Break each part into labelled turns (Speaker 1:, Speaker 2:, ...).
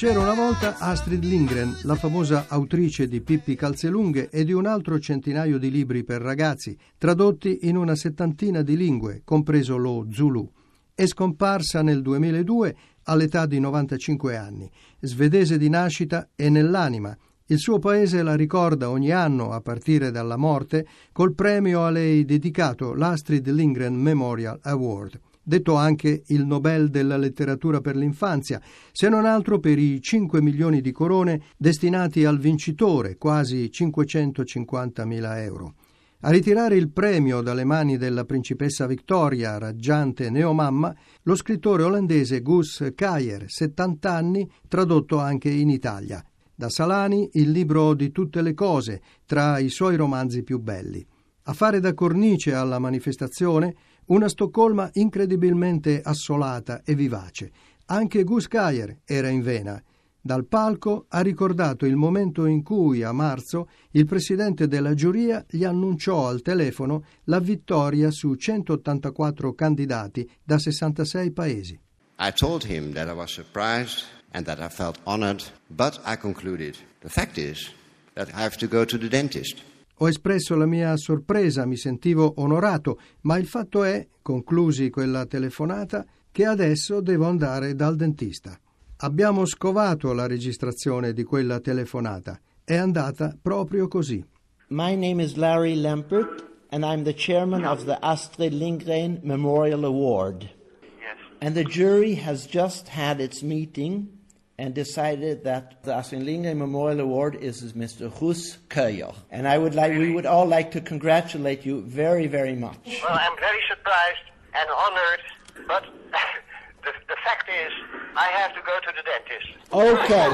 Speaker 1: C'era una volta Astrid Lindgren, la famosa autrice di Pippi Calzelunghe e di un altro centinaio di libri per ragazzi, tradotti in una settantina di lingue, compreso lo Zulu. È scomparsa nel 2002 all'età di 95 anni, svedese di nascita e nell'anima. Il suo paese la ricorda ogni anno, a partire dalla morte, col premio a lei dedicato l'Astrid Lindgren Memorial Award detto anche il Nobel della letteratura per l'infanzia, se non altro per i 5 milioni di corone destinati al vincitore, quasi 550 mila euro. A ritirare il premio dalle mani della principessa Victoria, raggiante neomamma, lo scrittore olandese Gus Kayer, 70 anni, tradotto anche in Italia. Da Salani il libro di tutte le cose, tra i suoi romanzi più belli. A fare da cornice alla manifestazione una Stoccolma incredibilmente assolata e vivace. Anche Gus Kayer era in vena. Dal palco ha ricordato il momento in cui, a marzo, il presidente della giuria gli annunciò al telefono la vittoria su 184 candidati da 66 paesi.
Speaker 2: I told him that I was surprised and that I felt honored, but I concluded the fact is that I have to go to the dentist.
Speaker 1: Ho espresso la mia sorpresa, mi sentivo onorato, ma il fatto è, conclusi quella telefonata, che adesso devo andare dal dentista. Abbiamo scovato la registrazione di quella telefonata. È andata proprio così.
Speaker 3: My name is Larry Lempert and I'm the chairman of the Astrid Lindgren Memorial Award.
Speaker 4: Yes.
Speaker 3: And the jury has just had its meeting and decided that the Astrid Lindgren Memorial Award is Mr. Hus Köyer. And I would like, we would all like to congratulate you very, very much.
Speaker 4: Well, I'm very surprised and honored, but the, the fact is, I have to go to the dentist.
Speaker 3: Okay.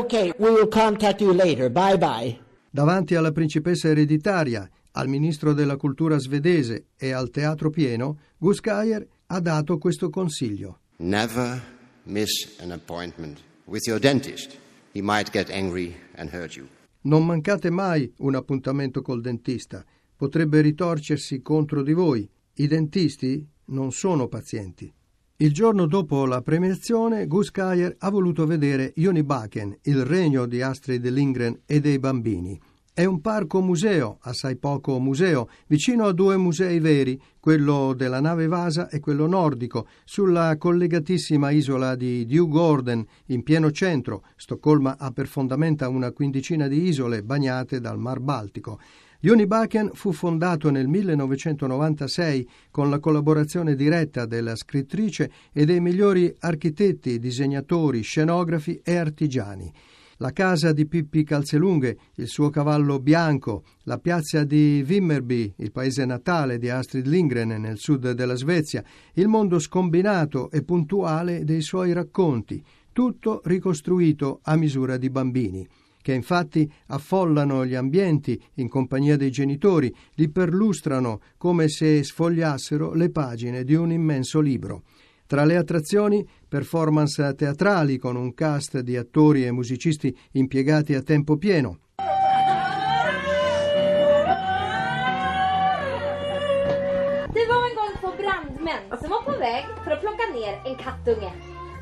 Speaker 3: Okay, we will contact you later. Bye bye.
Speaker 1: Davanti alla principessa ereditaria, al ministro della cultura svedese e al teatro pieno, Gus Kayer ha dato questo consiglio.
Speaker 2: Never miss an appointment with your dentist. He might get angry and hurt you.
Speaker 1: Non mancate mai un appuntamento col dentista. Potrebbe ritorcersi contro di voi. I dentisti non sono pazienti. Il giorno dopo la premiazione, Gus Kayer ha voluto vedere Jonibaken, il regno di Astrid Lindgren e dei bambini. È un parco museo, assai poco museo, vicino a due musei veri, quello della nave Vasa e quello nordico, sulla collegatissima isola di Djurgården, in pieno centro. Stoccolma ha per fondamenta una quindicina di isole bagnate dal Mar Baltico. Jonibaken fu fondato nel 1996 con la collaborazione diretta della scrittrice e dei migliori architetti, disegnatori, scenografi e artigiani la casa di Pippi Calzelunghe, il suo cavallo bianco, la piazza di Vimmerby, il paese natale di Astrid Lindgren nel sud della Svezia, il mondo scombinato e puntuale dei suoi racconti, tutto ricostruito a misura di bambini che infatti affollano gli ambienti in compagnia dei genitori, li perlustrano come se sfogliassero le pagine di un immenso libro. Tra le attrazioni, performance teatrali con un cast di attori e musicisti impiegati a tempo pieno.
Speaker 5: Det var en gång två brandmän som var på väg för att plocka ner en kattunge.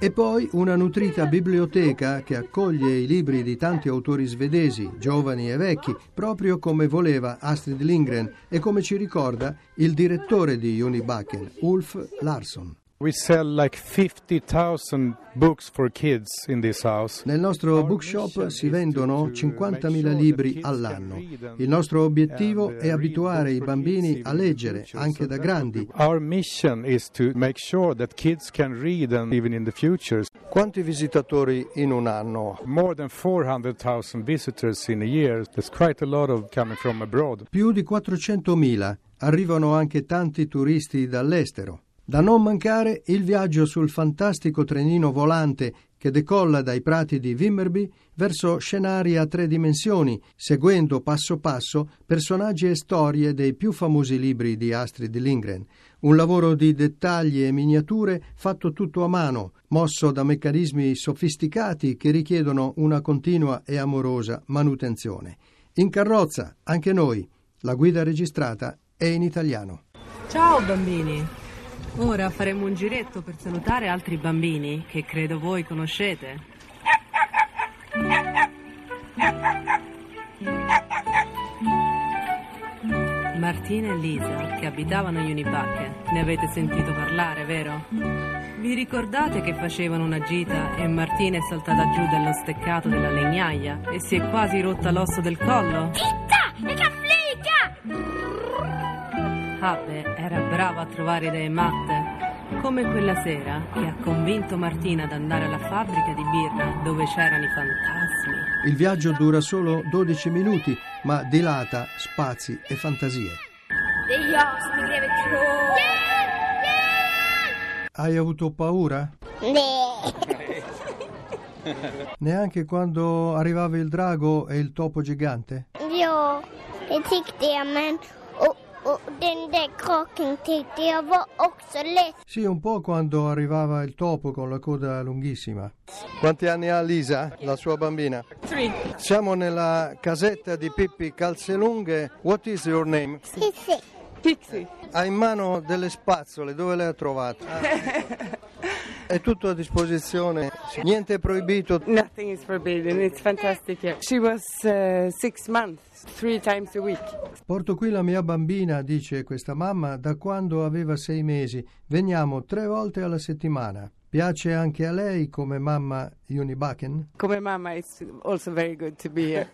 Speaker 1: E poi una nutrita biblioteca che accoglie i libri di tanti autori svedesi, giovani e vecchi, proprio come voleva Astrid Lindgren e come ci ricorda il direttore di Unibaken, Ulf Larsson.
Speaker 6: We sell like 50,000 books for kids in this house.
Speaker 1: Nel nostro bookshop si vendono 50.000 libri all'anno. Il nostro obiettivo è abituare i bambini a leggere, anche da grandi.
Speaker 6: Our mission is to make sure that kids can read and even in the future.
Speaker 1: Quanti visitatori in un anno?
Speaker 6: More than 400,000 visitors in a year. There's quite a lot of coming from abroad.
Speaker 1: Più di 400.000. Arrivano anche tanti turisti dall'estero. Da non mancare il viaggio sul fantastico trenino volante che decolla dai prati di Wimmerby verso scenari a tre dimensioni, seguendo passo passo personaggi e storie dei più famosi libri di Astrid Lindgren. Un lavoro di dettagli e miniature fatto tutto a mano, mosso da meccanismi sofisticati che richiedono una continua e amorosa manutenzione. In carrozza, anche noi. La guida registrata è in italiano.
Speaker 7: Ciao bambini! Ora faremo un giretto per salutare altri bambini che credo voi conoscete. Martina e Lisa, che abitavano a Unibucket, ne avete sentito parlare, vero? Vi ricordate che facevano una gita e Martina è saltata giù dallo steccato della legnaia e si è quasi rotta l'osso del collo?
Speaker 8: Titta!
Speaker 7: Abbe era brava a trovare idee matte, come quella sera che ha convinto Martina ad andare alla fabbrica di birra dove c'erano i fantasmi.
Speaker 1: Il viaggio dura solo 12 minuti, ma dilata spazi e fantasie.
Speaker 8: Är greve Krås.
Speaker 1: Hai avuto paura? Neanche quando arrivava il drago e il topo gigante?
Speaker 8: Ja, det tyckte jag men och, den där kraken tyckte jag var också lätt.
Speaker 1: Sì, un po' quando arrivava il topo con la coda lunghissima. Quanti anni ha Lisa, la sua bambina?
Speaker 7: Three.
Speaker 1: Siamo nella casetta di Pippi Calzelunghe. What is your name?
Speaker 8: Sì, sì.
Speaker 7: Pixie.
Speaker 1: Ha in mano delle spazzole, dove le ha trovate? È tutto a disposizione, niente è proibito.
Speaker 9: Nothing is forbidden. It's fantastic here. She was uh, six months, three times a week.
Speaker 1: Porto qui la mia bambina, dice questa mamma, da quando aveva sei mesi. Veniamo tre volte alla settimana. Piace anche a lei come mamma Unibaken?
Speaker 9: Come mamma, it's also very good to be here.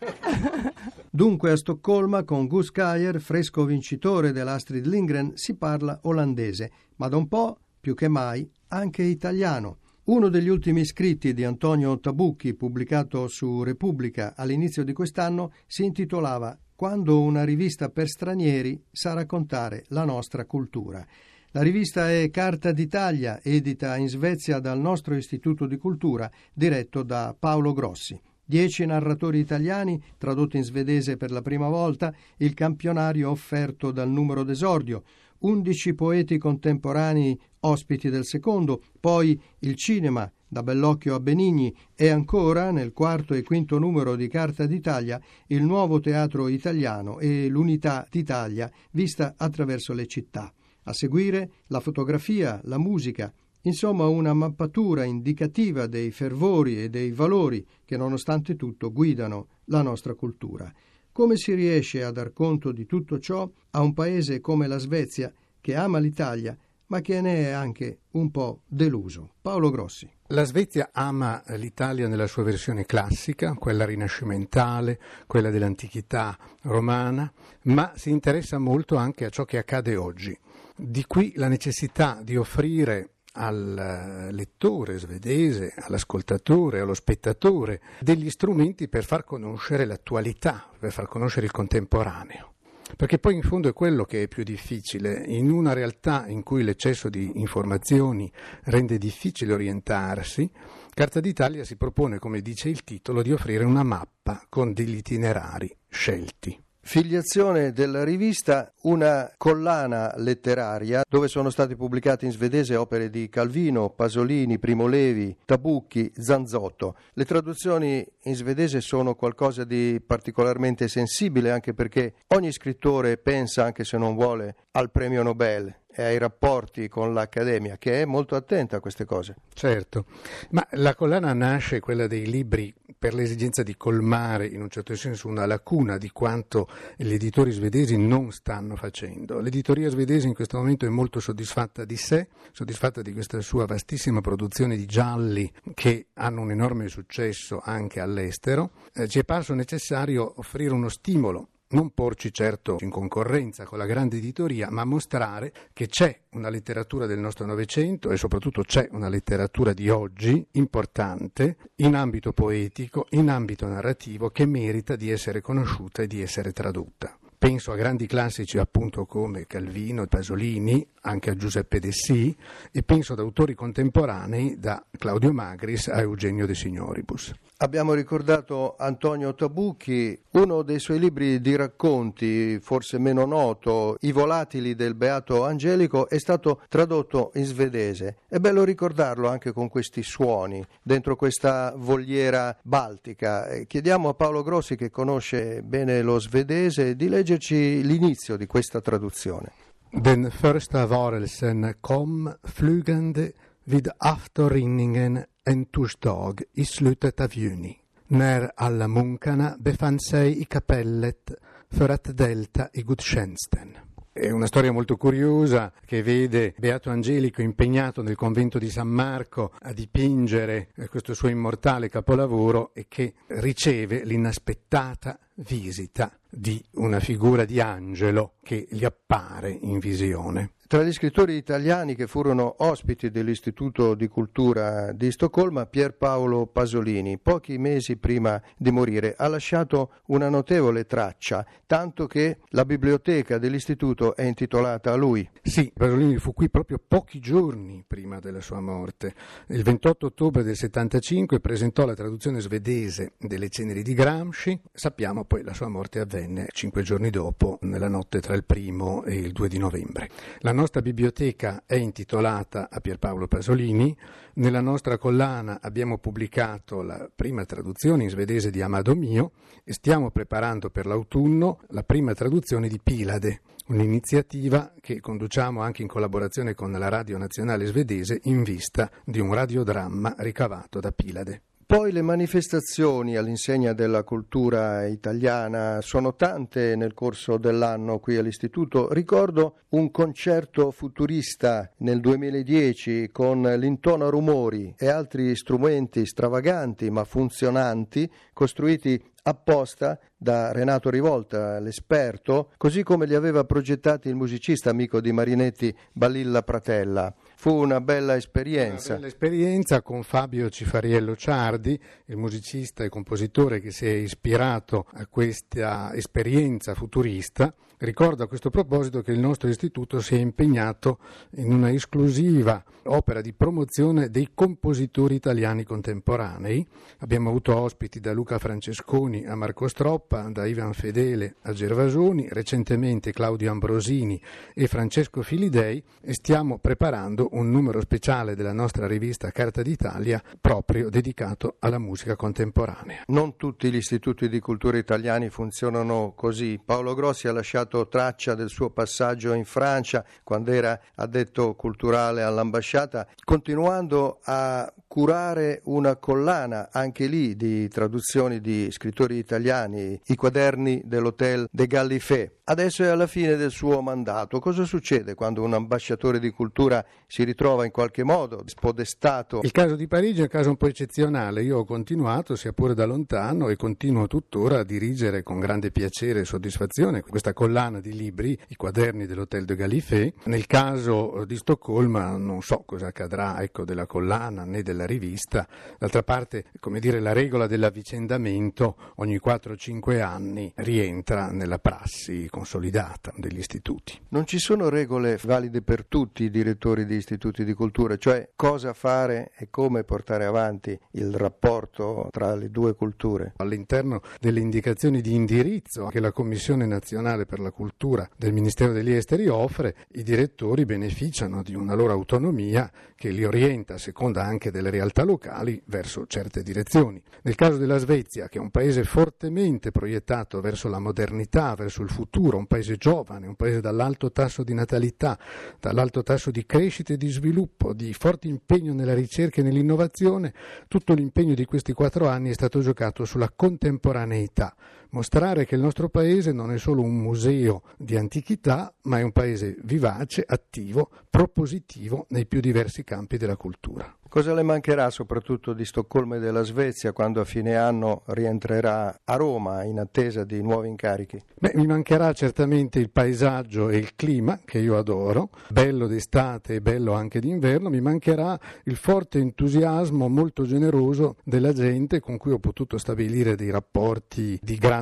Speaker 1: Dunque a Stoccolma con Gus Kajer, fresco vincitore dell'Astrid Lindgren, si parla olandese, ma da un po', più che mai, anche italiano. Uno degli ultimi scritti di Antonio Tabucchi, pubblicato su Repubblica all'inizio di quest'anno, si intitolava Quando una rivista per stranieri sa raccontare la nostra cultura. La rivista è Carta d'Italia, edita in Svezia dal nostro Istituto di Cultura, diretto da Paolo Grossi. Dieci narratori italiani, tradotto in svedese per la prima volta, il campionario offerto dal numero d'esordio, undici poeti contemporanei ospiti del secondo, poi il cinema, da Bellocchio a Benigni e ancora, nel quarto e quinto numero di Carta d'Italia, il nuovo teatro italiano e l'unità d'Italia vista attraverso le città. A seguire la fotografia, la musica, insomma una mappatura indicativa dei fervori e dei valori che nonostante tutto guidano la nostra cultura. Come si riesce a dar conto di tutto ciò a un paese come la Svezia che ama l'Italia ma che ne è anche un po' deluso? Paolo Grossi.
Speaker 10: La Svezia ama l'Italia nella sua versione classica, quella rinascimentale, quella dell'antichità romana, ma si interessa molto anche a ciò che accade oggi. Di qui la necessità di offrire al lettore svedese, all'ascoltatore, allo spettatore degli strumenti per far conoscere l'attualità, per far conoscere il contemporaneo. Perché poi in fondo è quello che è più difficile. In una realtà in cui l'eccesso di informazioni rende difficile orientarsi, Carta d'Italia si propone, come dice il titolo, di offrire una mappa con degli itinerari scelti.
Speaker 1: Filiazione della rivista, una collana letteraria dove sono state pubblicate in svedese opere di Calvino, Pasolini, Primo Levi, Tabucchi, Zanzotto. Le traduzioni in svedese sono qualcosa di particolarmente sensibile anche perché ogni scrittore pensa, anche se non vuole, al premio Nobel e ai rapporti con l'Accademia, che è molto attenta a queste cose.
Speaker 10: Certo, ma la collana nasce, quella dei libri, per l'esigenza di colmare in un certo senso una lacuna di quanto gli editori svedesi non stanno facendo. L'editoria svedese in questo momento è molto soddisfatta di sé, soddisfatta di questa sua vastissima produzione di gialli che hanno un enorme successo anche all'estero. Eh, ci è parso necessario offrire uno stimolo non porci certo in concorrenza con la grande editoria, ma mostrare che c'è una letteratura del nostro Novecento e soprattutto c'è una letteratura di oggi importante in ambito poetico, in ambito narrativo, che merita di essere conosciuta e di essere tradotta. Penso a grandi classici appunto come Calvino, Pasolini, anche a Giuseppe Dessì e penso ad autori contemporanei da Claudio Magris a Eugenio De Signoribus.
Speaker 1: Abbiamo ricordato Antonio Tabucchi, uno dei suoi libri di racconti, forse meno noto, I volatili del Beato Angelico, è stato tradotto in svedese. È bello ricordarlo anche con questi suoni, dentro questa vogliera baltica. Eh, chiediamo a Paolo Grossi, che conosce bene lo svedese, di leggerci l'inizio di questa traduzione.
Speaker 10: Den första varelsen kom flygande vid aftonrinningen en torsdag i slutet av juni, när alla munkarna befann sig i kapellet för att delta i gudstjänsten. È una storia molto curiosa che vede Beato Angelico impegnato nel convento di San Marco a dipingere questo suo immortale capolavoro e che riceve l'inaspettata visita di una figura di angelo che gli appare in visione.
Speaker 1: Tra gli scrittori italiani che furono ospiti dell'Istituto di Cultura di Stoccolma, Pierpaolo Pasolini, pochi mesi prima di morire, ha lasciato una notevole traccia, tanto che la biblioteca dell'Istituto è intitolata a lui.
Speaker 10: Sì, Pasolini fu qui proprio pochi giorni prima della sua morte. Il 28 ottobre del 75 presentò la traduzione svedese delle ceneri di Gramsci. Sappiamo poi la sua morte avvenne cinque giorni dopo, nella notte tra il primo e il 2 di novembre. La nostra biblioteca è intitolata a Pierpaolo Pasolini. Nella nostra collana abbiamo pubblicato la prima traduzione in svedese di Amado Mio e stiamo preparando per l'autunno la prima traduzione di Pilade, un'iniziativa che conduciamo anche in collaborazione con la Radio Nazionale Svedese in vista di un radiodramma ricavato da Pilade.
Speaker 1: Poi le manifestazioni all'insegna della cultura italiana sono tante nel corso dell'anno qui all'Istituto. Ricordo un concerto futurista nel 2010 con l'intono a rumori e altri strumenti stravaganti ma funzionanti costruiti apposta da Renato Rivolta, l'esperto, così come li aveva progettati il musicista amico di Marinetti Balilla Pratella. Fu una bella esperienza.
Speaker 10: Una bella esperienza con Fabio Cifariello Ciardi, il musicista e compositore che si è ispirato a questa esperienza futurista. Ricordo a questo proposito che il nostro istituto si è impegnato in una esclusiva opera di promozione dei compositori italiani contemporanei. Abbiamo avuto ospiti da Luca Francesconi a Marco Stroppa, da Ivan Fedele a Gervasoni, recentemente Claudio Ambrosini e Francesco Filidei e stiamo preparando un numero speciale della nostra rivista Carta d'Italia proprio dedicato alla musica contemporanea.
Speaker 1: Non tutti gli istituti di cultura italiani funzionano così. Paolo Grossi ha lasciato traccia del suo passaggio in Francia quando era addetto culturale all'ambasciata, continuando a curare una collana anche lì di traduzioni di scrittori italiani, i quaderni dell'Hotel de Gallifet. Adesso è alla fine del suo mandato. Cosa succede quando un ambasciatore di cultura si ritrova in qualche modo spodestato?
Speaker 10: Il caso di Parigi è un caso un po' eccezionale. Io ho continuato, sia pure da lontano, e continuo tuttora a dirigere con grande piacere e soddisfazione questa collana di libri, i quaderni dell'Hotel de Gallifet. Nel caso di Stoccolma non so cosa accadrà ecco, della collana né della rivista. D'altra parte, come dire, la regola dell'avvicendamento ogni 4-5 anni rientra nella prassi consolidata degli istituti.
Speaker 1: Non ci sono regole valide per tutti i direttori di istituti di cultura, cioè cosa fare e come portare avanti il rapporto tra le due culture.
Speaker 10: All'interno delle indicazioni di indirizzo che la Commissione nazionale per la cultura del Ministero degli Esteri offre, i direttori beneficiano di una loro autonomia che li orienta a seconda anche delle realtà locali verso certe direzioni. Nel caso della Svezia, che è un paese fortemente proiettato verso la modernità, verso il futuro, un paese giovane, un paese dall'alto tasso di natalità, dall'alto tasso di crescita e di sviluppo, di forte impegno nella ricerca e nell'innovazione, tutto l'impegno di questi quattro anni è stato giocato sulla contemporaneità, mostrare che il nostro paese non è solo un museo di antichità, ma è un paese vivace, attivo, propositivo nei più diversi campi della cultura.
Speaker 1: Cosa le mancherà soprattutto di Stoccolma e della Svezia quando a fine anno rientrerà a Roma in attesa di nuovi incarichi?
Speaker 10: Beh, mi mancherà certamente il paesaggio e il clima che io adoro, bello d'estate e bello anche d'inverno, mi mancherà il forte entusiasmo molto generoso della gente con cui ho potuto stabilire dei rapporti di grande